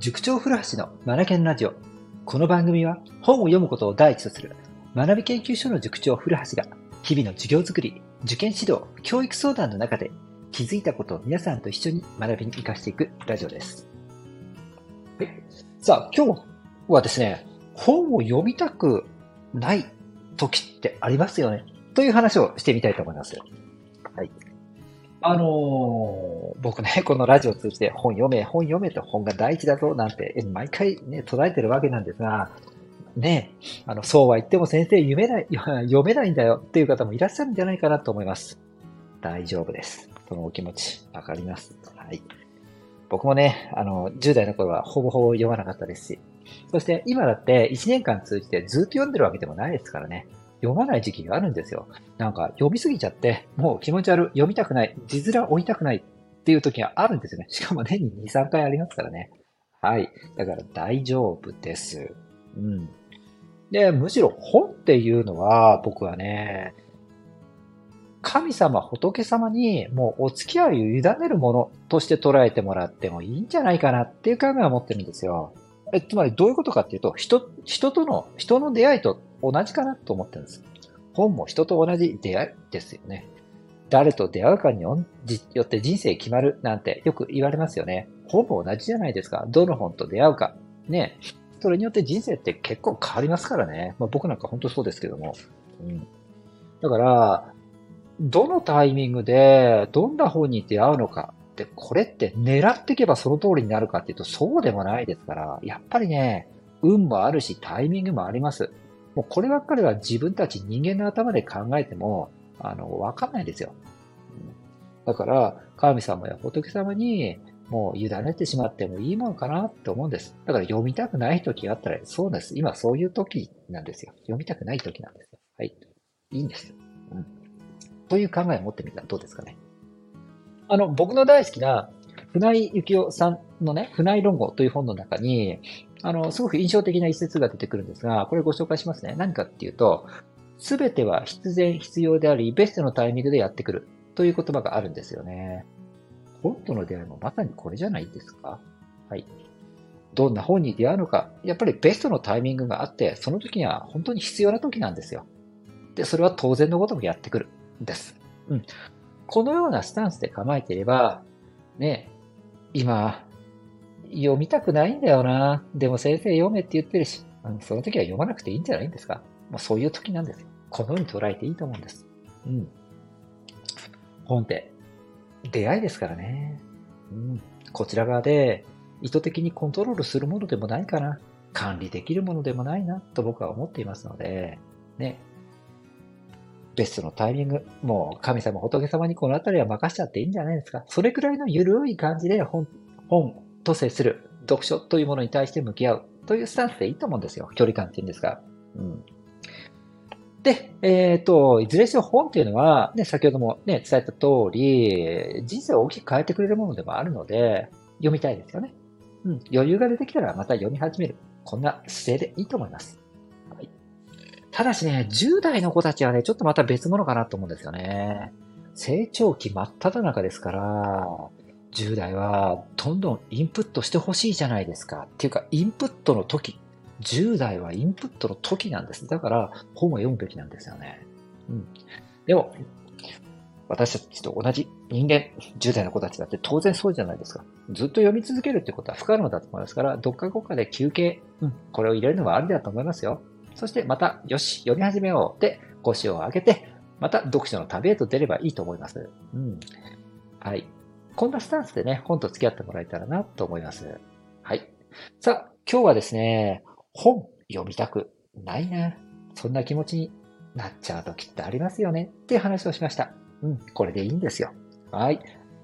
塾長古橋のマナケンラジオ。この番組は本を読むことを第一とする学び研究所の塾長古橋が日々の授業づくり、受験指導、教育相談の中で気づいたことを皆さんと一緒に学びに活かしていくラジオです。さあ、今日はですね、本を読みたくない時ってありますよねという話をしてみたいと思います。はい。あのー、僕ね、このラジオを通じて本読め、本読めと本が大事だぞなんて、毎回ね、捉えてるわけなんですが、ね、あの、そうは言っても先生読めない、読めないんだよっていう方もいらっしゃるんじゃないかなと思います。大丈夫です。そのお気持ち、わかります。はい。僕もね、あの、10代の頃はほぼほぼ読まなかったですし、そして今だって1年間通じてずっと読んでるわけでもないですからね。読まない時期があるんですよ。なんか読みすぎちゃって、もう気持ち悪い、読みたくない、字面追いたくないっていう時があるんですよね。しかも年に2、3回ありますからね。はい。だから大丈夫です。うん。で、むしろ本っていうのは、僕はね、神様、仏様にもうお付き合いを委ねるものとして捉えてもらってもいいんじゃないかなっていう考えを持ってるんですよ。え、つまりどういうことかっていうと、人、人との、人の出会いと同じかなと思ってるんです。本も人と同じ出会いですよね。誰と出会うかによって人生決まるなんてよく言われますよね。本も同じじゃないですか。どの本と出会うか。ね。それによって人生って結構変わりますからね。まあ、僕なんか本当そうですけども。うん。だから、どのタイミングでどんな本に出会うのかって、これって狙っていけばその通りになるかっていうとそうでもないですから、やっぱりね、運もあるしタイミングもあります。もうこればっかりは自分たち人間の頭で考えても、あの、わかんないですよ。だから、神様や仏様に、もう委ねてしまってもいいもんかなって思うんです。だから読みたくない時があったら、そうです。今そういう時なんですよ。読みたくない時なんですよ。はい。いいんです。うん。という考えを持ってみたらどうですかね。あの、僕の大好きな、船井幸雄さんのね、船井論語という本の中に、あの、すごく印象的な一節が出てくるんですが、これご紹介しますね。何かっていうと、すべては必然必要であり、ベストのタイミングでやってくるという言葉があるんですよね。本との出会いもまさにこれじゃないですかはい。どんな本に出会うのか、やっぱりベストのタイミングがあって、その時には本当に必要な時なんですよ。で、それは当然のこともやってくるんです。うん。このようなスタンスで構えていれば、ね、今、読みたくないんだよな。でも先生読めって言ってるし、その時は読まなくていいんじゃないんですか。まあ、そういう時なんですよ。このように捉えていいと思うんです。うん。本って出会いですからね。うん。こちら側で意図的にコントロールするものでもないかな。管理できるものでもないなと僕は思っていますので、ね。ベストのタイミング、もう神様仏様にこのあたりは任しちゃっていいんじゃないですか。それくらいの緩い感じで本、本と接する読書というものに対して向き合うというスタンスでいいと思うんですよ。距離感っていうんですが。うん。で、えっ、ー、と、いずれにせよ本っていうのは、ね、先ほどもね、伝えた通り、人生を大きく変えてくれるものでもあるので、読みたいですよね。うん。余裕が出てきたらまた読み始める。こんな姿勢でいいと思います。はい。ただしね、10代の子たちはね、ちょっとまた別物かなと思うんですよね。成長期真っ只中ですから、10代はどんどんインプットしてほしいじゃないですか。っていうか、インプットの時。10代はインプットの時なんです。だから、本を読むべきなんですよね。うん。でも、私たちと同じ人間、10代の子たちだって当然そうじゃないですか。ずっと読み続けるってことは不可能だと思いますから、どっかどっかで休憩、うん、これを入れるのはありだと思いますよ。そしてまた、よし、読み始めようで、腰を上げて、また読書の旅へと出ればいいと思います。うん。はい。こんなスタンスでね、本と付き合ってもらえたらなと思います。はい。さあ、今日はですね、本読みたくないな。そんな気持ちになっちゃう時ってありますよねっていう話をしました。うん、これでいいんですよ。はい。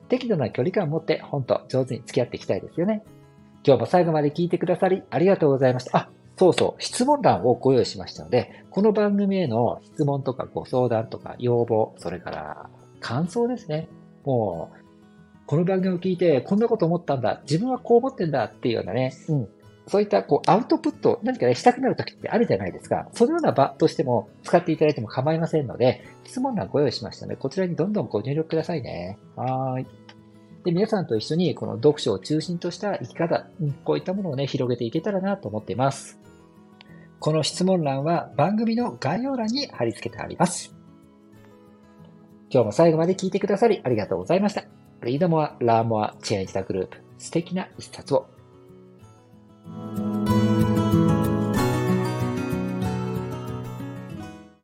適度な距離感を持って本と上手に付き合っていきたいですよね。今日も最後まで聞いてくださりありがとうございました。あ、そうそう、質問欄をご用意しましたので、この番組への質問とかご相談とか要望、それから感想ですね。もう、この番組を聞いて、こんなこと思ったんだ、自分はこう思ってんだっていうようなね、うん、そういったこうアウトプット、何かね、したくなる時ってあるじゃないですか。そのような場としても使っていただいても構いませんので、質問欄ご用意しましたので、こちらにどんどんご入力くださいね。はい。で、皆さんと一緒にこの読書を中心とした生き方、うん、こういったものをね、広げていけたらなと思っています。この質問欄は番組の概要欄に貼り付けてあります。今日も最後まで聞いてくださりありがとうございました。リードモア、ラーモア、チェンジザグループ。素敵な一冊を。